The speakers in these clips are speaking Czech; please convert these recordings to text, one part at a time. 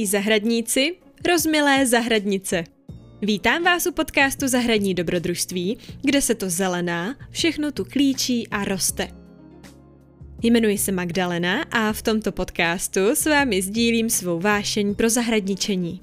Milí zahradníci, rozmilé zahradnice. Vítám vás u podcastu Zahradní dobrodružství, kde se to zelená, všechno tu klíčí a roste. Jmenuji se Magdalena a v tomto podcastu s vámi sdílím svou vášeň pro zahradničení.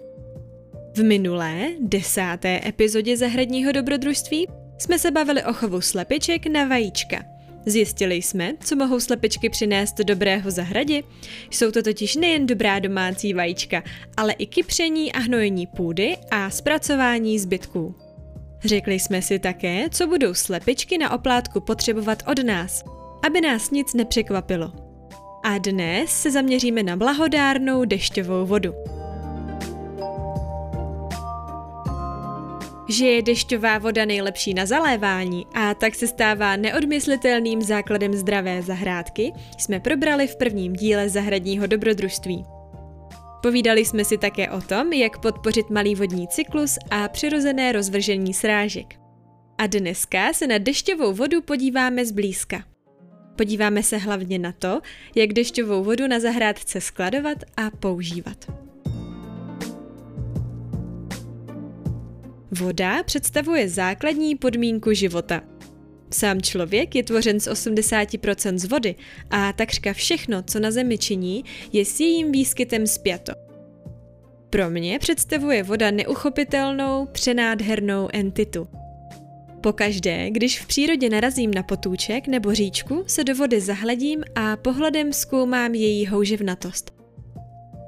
V minulé, desáté epizodě Zahradního dobrodružství jsme se bavili o chovu slepiček na vajíčka – Zjistili jsme, co mohou slepičky přinést do dobrého zahradě. Jsou to totiž nejen dobrá domácí vajíčka, ale i kypření a hnojení půdy a zpracování zbytků. Řekli jsme si také, co budou slepičky na oplátku potřebovat od nás, aby nás nic nepřekvapilo. A dnes se zaměříme na blahodárnou dešťovou vodu. Že je dešťová voda nejlepší na zalévání a tak se stává neodmyslitelným základem zdravé zahrádky, jsme probrali v prvním díle zahradního dobrodružství. Povídali jsme si také o tom, jak podpořit malý vodní cyklus a přirozené rozvržení srážek. A dneska se na dešťovou vodu podíváme zblízka. Podíváme se hlavně na to, jak dešťovou vodu na zahrádce skladovat a používat. Voda představuje základní podmínku života. Sám člověk je tvořen z 80% z vody a takřka všechno, co na Zemi činí, je s jejím výskytem zpěto. Pro mě představuje voda neuchopitelnou, přenádhernou entitu. Pokaždé, když v přírodě narazím na potůček nebo říčku, se do vody zahledím a pohledem zkoumám její houževnatost.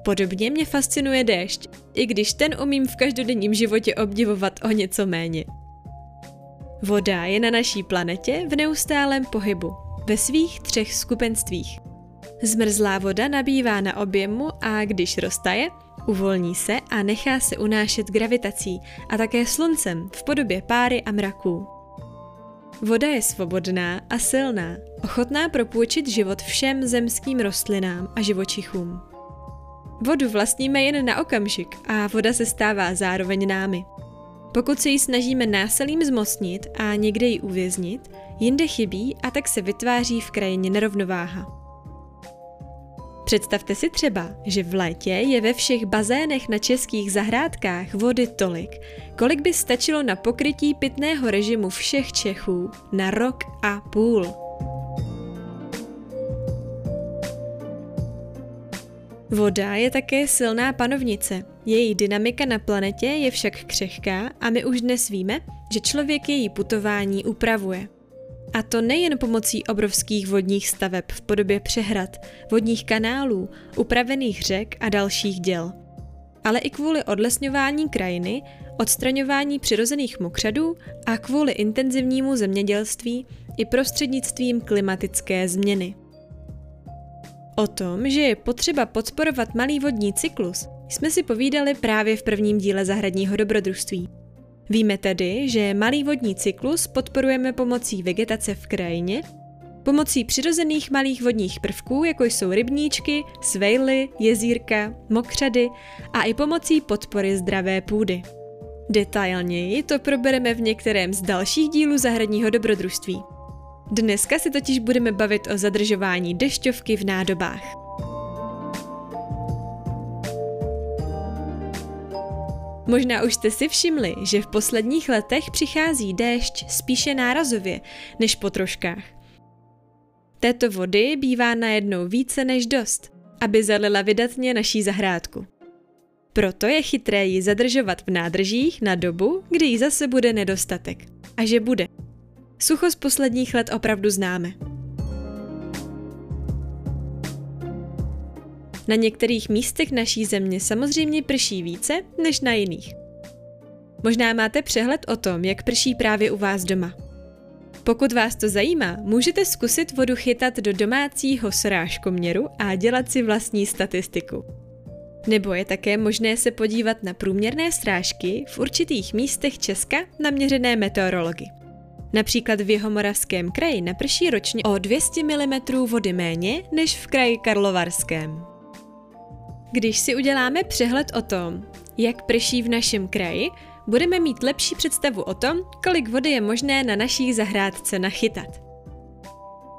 Podobně mě fascinuje déšť, i když ten umím v každodenním životě obdivovat o něco méně. Voda je na naší planetě v neustálém pohybu, ve svých třech skupenstvích. Zmrzlá voda nabývá na objemu a když roztaje, uvolní se a nechá se unášet gravitací a také sluncem v podobě páry a mraků. Voda je svobodná a silná, ochotná propůjčit život všem zemským rostlinám a živočichům. Vodu vlastníme jen na okamžik a voda se stává zároveň námi. Pokud se ji snažíme násilím zmocnit a někde ji uvěznit, jinde chybí a tak se vytváří v krajině nerovnováha. Představte si třeba, že v létě je ve všech bazénech na českých zahrádkách vody tolik, kolik by stačilo na pokrytí pitného režimu všech Čechů na rok a půl. Voda je také silná panovnice. Její dynamika na planetě je však křehká a my už dnes víme, že člověk její putování upravuje. A to nejen pomocí obrovských vodních staveb v podobě přehrad, vodních kanálů, upravených řek a dalších děl, ale i kvůli odlesňování krajiny, odstraňování přirozených mokřadů a kvůli intenzivnímu zemědělství i prostřednictvím klimatické změny. O tom, že je potřeba podporovat malý vodní cyklus, jsme si povídali právě v prvním díle zahradního dobrodružství. Víme tedy, že malý vodní cyklus podporujeme pomocí vegetace v krajině, pomocí přirozených malých vodních prvků, jako jsou rybníčky, svejly, jezírka, mokřady a i pomocí podpory zdravé půdy. Detailněji to probereme v některém z dalších dílů zahradního dobrodružství. Dneska si totiž budeme bavit o zadržování dešťovky v nádobách. Možná už jste si všimli, že v posledních letech přichází déšť spíše nárazově než po troškách. Této vody bývá najednou více než dost, aby zalila vydatně naší zahrádku. Proto je chytré ji zadržovat v nádržích na dobu, kdy jí zase bude nedostatek. A že bude. Sucho z posledních let opravdu známe. Na některých místech naší země samozřejmě prší více než na jiných. Možná máte přehled o tom, jak prší právě u vás doma. Pokud vás to zajímá, můžete zkusit vodu chytat do domácího srážkoměru a dělat si vlastní statistiku. Nebo je také možné se podívat na průměrné srážky v určitých místech Česka naměřené meteorology. Například v Jihomoravském kraji naprší ročně o 200 mm vody méně než v kraji Karlovarském. Když si uděláme přehled o tom, jak prší v našem kraji, budeme mít lepší představu o tom, kolik vody je možné na naší zahrádce nachytat.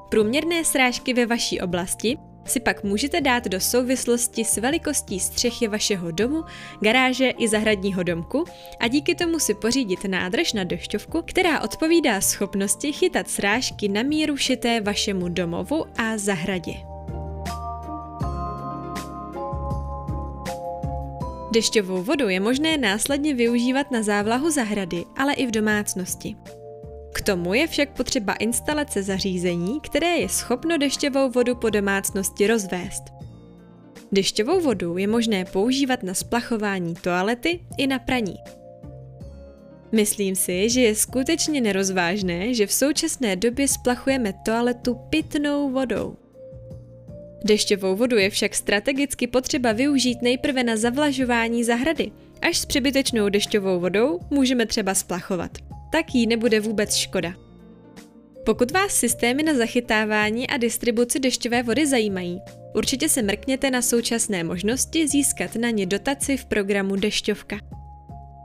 Průměrné srážky ve vaší oblasti si pak můžete dát do souvislosti s velikostí střechy vašeho domu, garáže i zahradního domku a díky tomu si pořídit nádrž na dešťovku, která odpovídá schopnosti chytat srážky na míru šité vašemu domovu a zahradě. Dešťovou vodu je možné následně využívat na závlahu zahrady, ale i v domácnosti. K tomu je však potřeba instalace zařízení, které je schopno dešťovou vodu po domácnosti rozvést. Dešťovou vodu je možné používat na splachování toalety i na praní. Myslím si, že je skutečně nerozvážné, že v současné době splachujeme toaletu pitnou vodou. Dešťovou vodu je však strategicky potřeba využít nejprve na zavlažování zahrady. Až s přebytečnou dešťovou vodou můžeme třeba splachovat tak jí nebude vůbec škoda. Pokud vás systémy na zachytávání a distribuci dešťové vody zajímají, určitě se mrkněte na současné možnosti získat na ně dotaci v programu Dešťovka.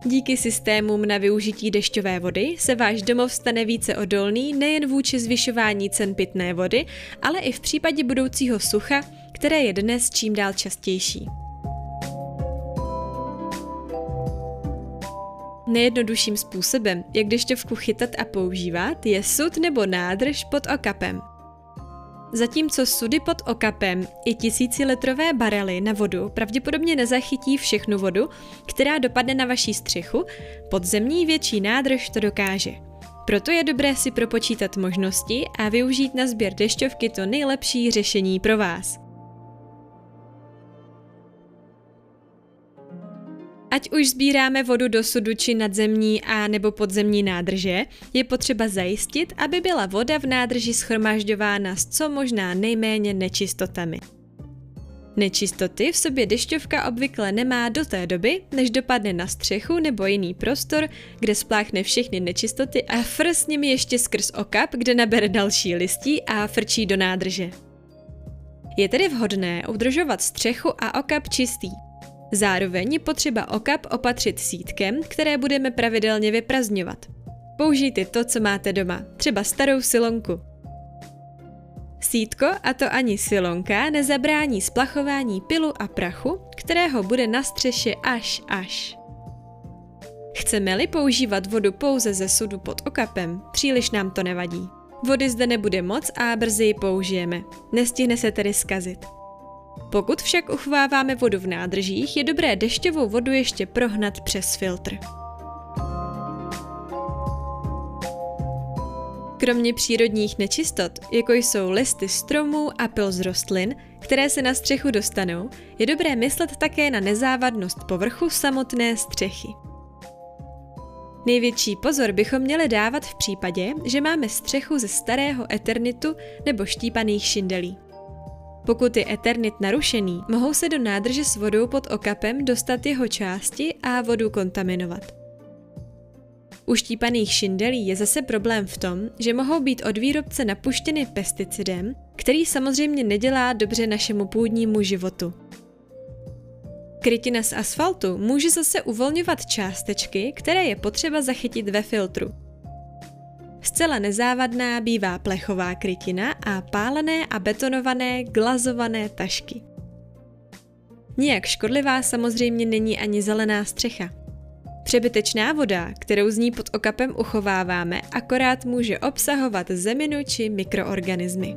Díky systémům na využití dešťové vody se váš domov stane více odolný nejen vůči zvyšování cen pitné vody, ale i v případě budoucího sucha, které je dnes čím dál častější. Nejjednodušším způsobem, jak dešťovku chytat a používat, je sud nebo nádrž pod okapem. Zatímco sudy pod okapem i tisíciletrové barely na vodu pravděpodobně nezachytí všechnu vodu, která dopadne na vaší střechu, podzemní větší nádrž to dokáže. Proto je dobré si propočítat možnosti a využít na sběr dešťovky to nejlepší řešení pro vás. Ať už sbíráme vodu do sudu či nadzemní a nebo podzemní nádrže, je potřeba zajistit, aby byla voda v nádrži schromažďována s co možná nejméně nečistotami. Nečistoty v sobě dešťovka obvykle nemá do té doby, než dopadne na střechu nebo jiný prostor, kde spláchne všechny nečistoty a fr s nimi ještě skrz okap, kde nabere další listí a frčí do nádrže. Je tedy vhodné udržovat střechu a okap čistý, Zároveň je potřeba okap opatřit sítkem, které budeme pravidelně vyprazňovat. Použijte to, co máte doma, třeba starou silonku. Sítko, a to ani silonka, nezabrání splachování pilu a prachu, kterého bude na střeše až až. Chceme-li používat vodu pouze ze sudu pod okapem, příliš nám to nevadí. Vody zde nebude moc a brzy ji použijeme. Nestihne se tedy skazit. Pokud však uchováváme vodu v nádržích, je dobré dešťovou vodu ještě prohnat přes filtr. Kromě přírodních nečistot, jako jsou listy stromů a pil z rostlin, které se na střechu dostanou, je dobré myslet také na nezávadnost povrchu samotné střechy. Největší pozor bychom měli dávat v případě, že máme střechu ze starého eternitu nebo štípaných šindelí. Pokud je Eternit narušený, mohou se do nádrže s vodou pod okapem dostat jeho části a vodu kontaminovat. U štípaných šindelí je zase problém v tom, že mohou být od výrobce napuštěny pesticidem, který samozřejmě nedělá dobře našemu půdnímu životu. Krytina z asfaltu může zase uvolňovat částečky, které je potřeba zachytit ve filtru. Zcela nezávadná bývá plechová krytina a pálené a betonované glazované tašky. Nijak škodlivá samozřejmě není ani zelená střecha. Přebytečná voda, kterou z ní pod okapem uchováváme, akorát může obsahovat zeminu či mikroorganismy.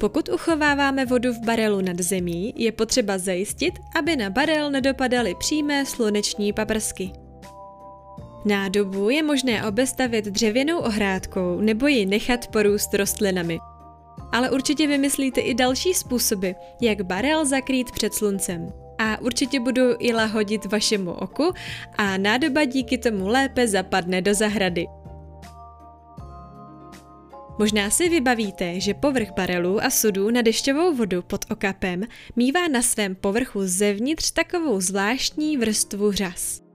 Pokud uchováváme vodu v barelu nad zemí, je potřeba zajistit, aby na barel nedopadaly přímé sluneční paprsky. Nádobu je možné obestavit dřevěnou ohrádkou nebo ji nechat porůst rostlinami. Ale určitě vymyslíte i další způsoby, jak barel zakrýt před sluncem. A určitě budu i lahodit vašemu oku a nádoba díky tomu lépe zapadne do zahrady. Možná si vybavíte, že povrch barelů a sudů na dešťovou vodu pod okapem mívá na svém povrchu zevnitř takovou zvláštní vrstvu řas.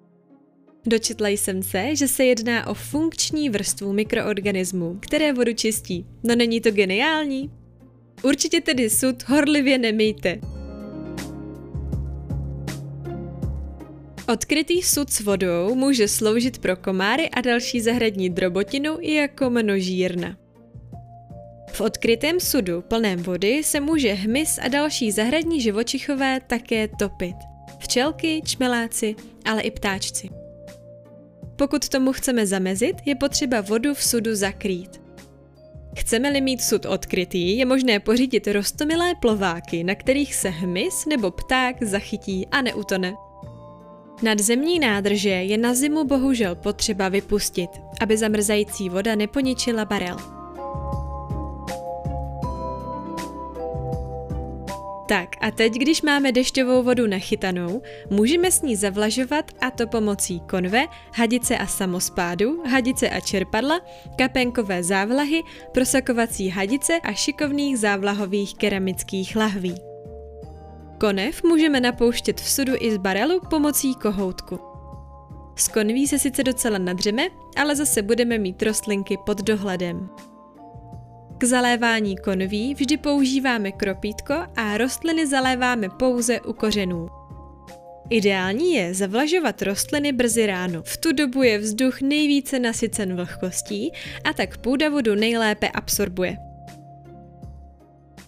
Dočetla jsem se, že se jedná o funkční vrstvu mikroorganismů, které vodu čistí. No není to geniální? Určitě tedy sud horlivě nemejte. Odkrytý sud s vodou může sloužit pro komáry a další zahradní drobotinu i jako množírna. V odkrytém sudu plném vody se může hmyz a další zahradní živočichové také topit. Včelky, čmeláci, ale i ptáčci. Pokud tomu chceme zamezit, je potřeba vodu v sudu zakrýt. Chceme-li mít sud odkrytý, je možné pořídit rostomilé plováky, na kterých se hmyz nebo pták zachytí a neutone. Nadzemní nádrže je na zimu bohužel potřeba vypustit, aby zamrzající voda neponičila barel. Tak a teď, když máme dešťovou vodu nachytanou, můžeme s ní zavlažovat a to pomocí konve, hadice a samospádu, hadice a čerpadla, kapenkové závlahy, prosakovací hadice a šikovných závlahových keramických lahví. Konev můžeme napouštět v sudu i z barelu pomocí kohoutku. Z konví se sice docela nadřeme, ale zase budeme mít rostlinky pod dohledem. K zalévání konví vždy používáme kropítko a rostliny zaléváme pouze u kořenů. Ideální je zavlažovat rostliny brzy ráno. V tu dobu je vzduch nejvíce nasycen vlhkostí a tak půda vodu nejlépe absorbuje.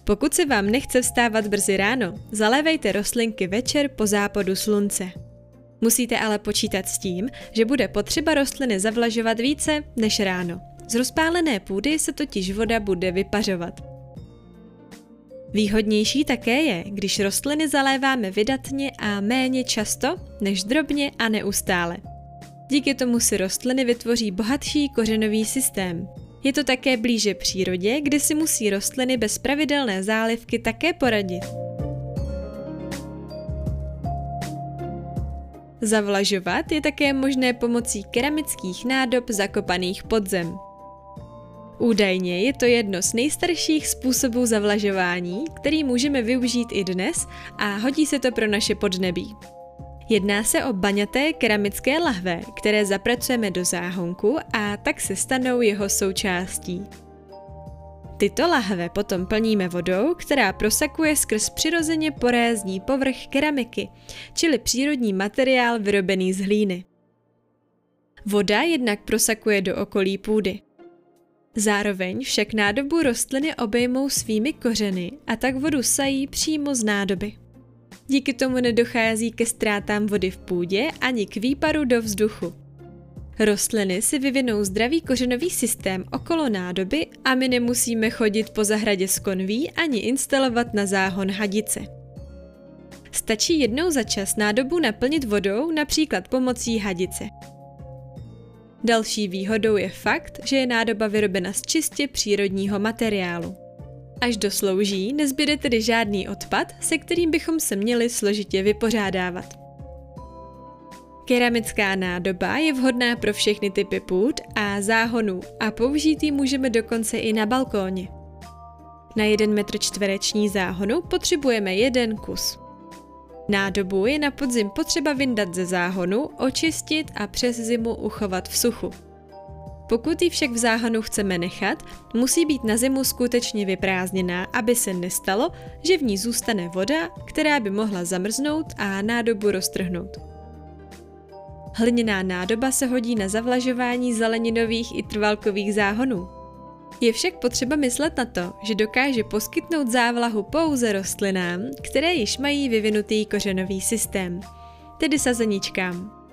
Pokud se vám nechce vstávat brzy ráno, zalévejte rostlinky večer po západu slunce. Musíte ale počítat s tím, že bude potřeba rostliny zavlažovat více než ráno. Z rozpálené půdy se totiž voda bude vypařovat. Výhodnější také je, když rostliny zaléváme vydatně a méně často, než drobně a neustále. Díky tomu si rostliny vytvoří bohatší kořenový systém. Je to také blíže přírodě, kde si musí rostliny bez pravidelné zálivky také poradit. Zavlažovat je také možné pomocí keramických nádob zakopaných pod zem. Údajně je to jedno z nejstarších způsobů zavlažování, který můžeme využít i dnes a hodí se to pro naše podnebí. Jedná se o baňaté keramické lahve, které zapracujeme do záhonku a tak se stanou jeho součástí. Tyto lahve potom plníme vodou, která prosakuje skrz přirozeně porézní povrch keramiky, čili přírodní materiál vyrobený z hlíny. Voda jednak prosakuje do okolí půdy. Zároveň však nádobu rostliny obejmou svými kořeny a tak vodu sají přímo z nádoby. Díky tomu nedochází ke ztrátám vody v půdě ani k výparu do vzduchu. Rostliny si vyvinou zdravý kořenový systém okolo nádoby a my nemusíme chodit po zahradě s konví ani instalovat na záhon hadice. Stačí jednou za čas nádobu naplnit vodou, například pomocí hadice. Další výhodou je fakt, že je nádoba vyrobena z čistě přírodního materiálu. Až doslouží, nezbyde tedy žádný odpad, se kterým bychom se měli složitě vypořádávat. Keramická nádoba je vhodná pro všechny typy půd a záhonů a použít ji můžeme dokonce i na balkóně. Na 1 metr čtvereční záhonu potřebujeme jeden kus. Nádobu je na podzim potřeba vyndat ze záhonu, očistit a přes zimu uchovat v suchu. Pokud ji však v záhonu chceme nechat, musí být na zimu skutečně vyprázdněná, aby se nestalo, že v ní zůstane voda, která by mohla zamrznout a nádobu roztrhnout. Hliněná nádoba se hodí na zavlažování zeleninových i trvalkových záhonů. Je však potřeba myslet na to, že dokáže poskytnout závlahu pouze rostlinám, které již mají vyvinutý kořenový systém, tedy sazeničkám.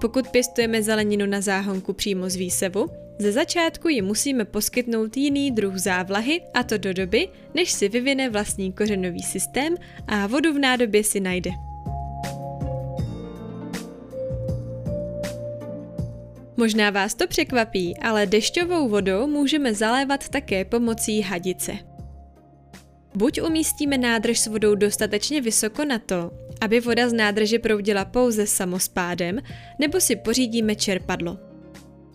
Pokud pěstujeme zeleninu na záhonku přímo z výsevu, ze začátku ji musíme poskytnout jiný druh závlahy, a to do doby, než si vyvine vlastní kořenový systém a vodu v nádobě si najde. Možná vás to překvapí, ale dešťovou vodou můžeme zalévat také pomocí hadice. Buď umístíme nádrž s vodou dostatečně vysoko na to, aby voda z nádrže proudila pouze samospádem, nebo si pořídíme čerpadlo.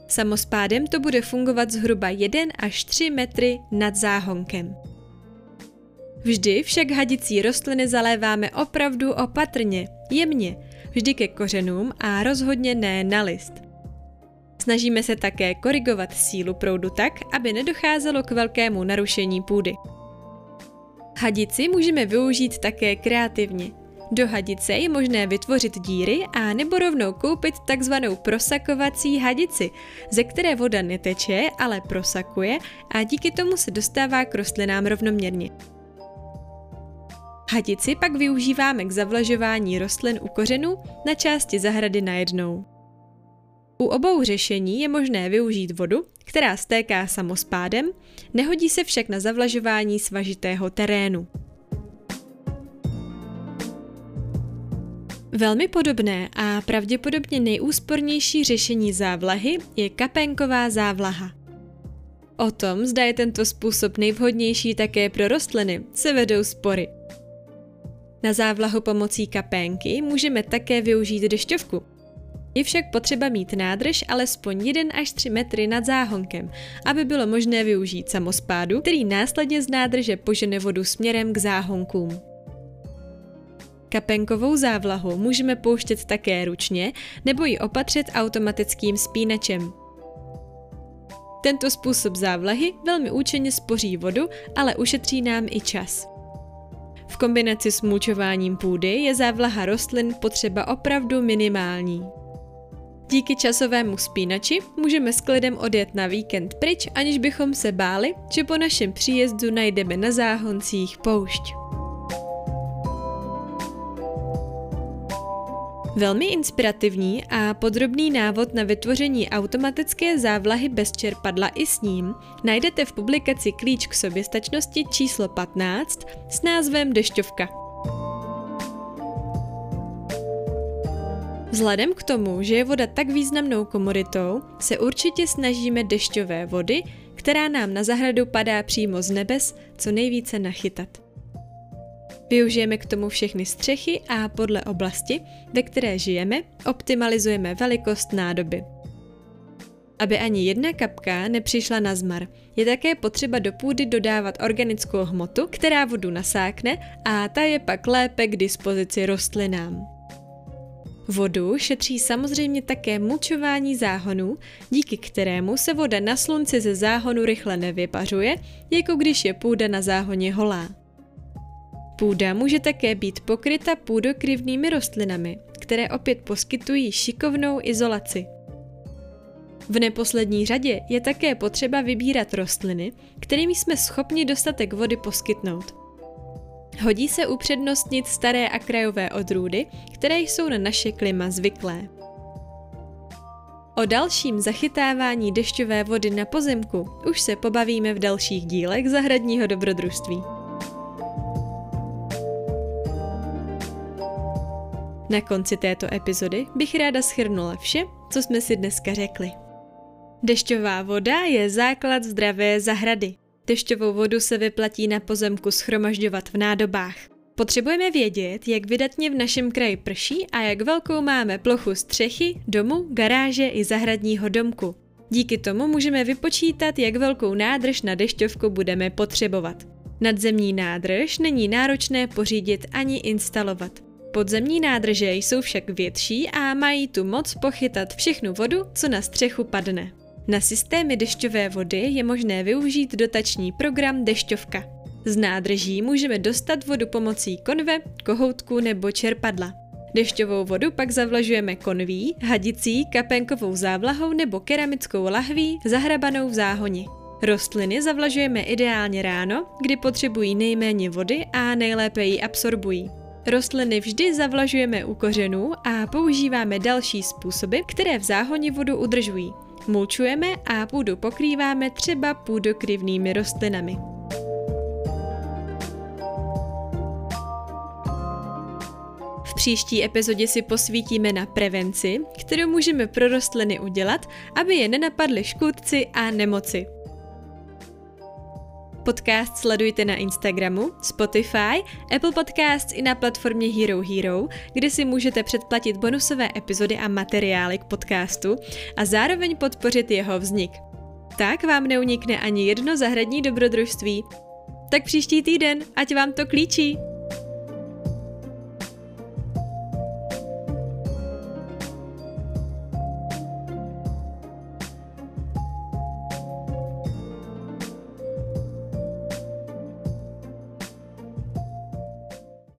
Samospádem to bude fungovat zhruba 1 až 3 metry nad záhonkem. Vždy však hadicí rostliny zaléváme opravdu opatrně, jemně, vždy ke kořenům a rozhodně ne na list. Snažíme se také korigovat sílu proudu tak, aby nedocházelo k velkému narušení půdy. Hadici můžeme využít také kreativně. Do hadice je možné vytvořit díry a nebo rovnou koupit takzvanou prosakovací hadici, ze které voda neteče, ale prosakuje a díky tomu se dostává k rostlinám rovnoměrně. Hadici pak využíváme k zavlažování rostlin u kořenů na části zahrady najednou. U obou řešení je možné využít vodu, která stéká samospádem, nehodí se však na zavlažování svažitého terénu. Velmi podobné a pravděpodobně nejúspornější řešení závlahy je kapenková závlaha. O tom, zda je tento způsob nejvhodnější také pro rostliny, se vedou spory. Na závlahu pomocí kapénky můžeme také využít dešťovku. Je však potřeba mít nádrž alespoň 1 až 3 metry nad záhonkem, aby bylo možné využít samospádu, který následně z nádrže požene vodu směrem k záhonkům. Kapenkovou závlahu můžeme pouštět také ručně nebo ji opatřit automatickým spínačem. Tento způsob závlahy velmi účinně spoří vodu, ale ušetří nám i čas. V kombinaci s mulčováním půdy je závlaha rostlin potřeba opravdu minimální. Díky časovému spínači můžeme s klidem odjet na víkend pryč, aniž bychom se báli, že po našem příjezdu najdeme na záhoncích poušť. Velmi inspirativní a podrobný návod na vytvoření automatické závlahy bez čerpadla i s ním najdete v publikaci Klíč k soběstačnosti číslo 15 s názvem Dešťovka. Vzhledem k tomu, že je voda tak významnou komoditou, se určitě snažíme dešťové vody, která nám na zahradu padá přímo z nebes, co nejvíce nachytat. Využijeme k tomu všechny střechy a podle oblasti, ve které žijeme, optimalizujeme velikost nádoby. Aby ani jedna kapka nepřišla na zmar, je také potřeba do půdy dodávat organickou hmotu, která vodu nasákne a ta je pak lépe k dispozici rostlinám. Vodu šetří samozřejmě také mulčování záhonů, díky kterému se voda na slunci ze záhonu rychle nevypařuje, jako když je půda na záhoně holá. Půda může také být pokryta půdokryvnými rostlinami, které opět poskytují šikovnou izolaci. V neposlední řadě je také potřeba vybírat rostliny, kterými jsme schopni dostatek vody poskytnout. Hodí se upřednostnit staré a krajové odrůdy, které jsou na naše klima zvyklé. O dalším zachytávání dešťové vody na pozemku už se pobavíme v dalších dílech zahradního dobrodružství. Na konci této epizody bych ráda schrnula vše, co jsme si dneska řekli. Dešťová voda je základ zdravé zahrady. Dešťovou vodu se vyplatí na pozemku schromažďovat v nádobách. Potřebujeme vědět, jak vydatně v našem kraji prší a jak velkou máme plochu střechy, domu, garáže i zahradního domku. Díky tomu můžeme vypočítat, jak velkou nádrž na dešťovku budeme potřebovat. Nadzemní nádrž není náročné pořídit ani instalovat. Podzemní nádrže jsou však větší a mají tu moc pochytat všechnu vodu, co na střechu padne. Na systémy dešťové vody je možné využít dotační program Dešťovka. Z nádrží můžeme dostat vodu pomocí konve, kohoutku nebo čerpadla. Dešťovou vodu pak zavlažujeme konví, hadicí, kapenkovou závlahou nebo keramickou lahví zahrabanou v záhoni. Rostliny zavlažujeme ideálně ráno, kdy potřebují nejméně vody a nejlépe ji absorbují. Rostliny vždy zavlažujeme u kořenů a používáme další způsoby, které v záhoně vodu udržují. Mulčujeme a půdu pokrýváme třeba půdokryvnými rostlinami. V příští epizodě si posvítíme na prevenci, kterou můžeme pro rostliny udělat, aby je nenapadly škůdci a nemoci. Podcast sledujte na Instagramu, Spotify, Apple Podcasts i na platformě Hero Hero, kde si můžete předplatit bonusové epizody a materiály k podcastu a zároveň podpořit jeho vznik. Tak vám neunikne ani jedno zahradní dobrodružství. Tak příští týden, ať vám to klíčí!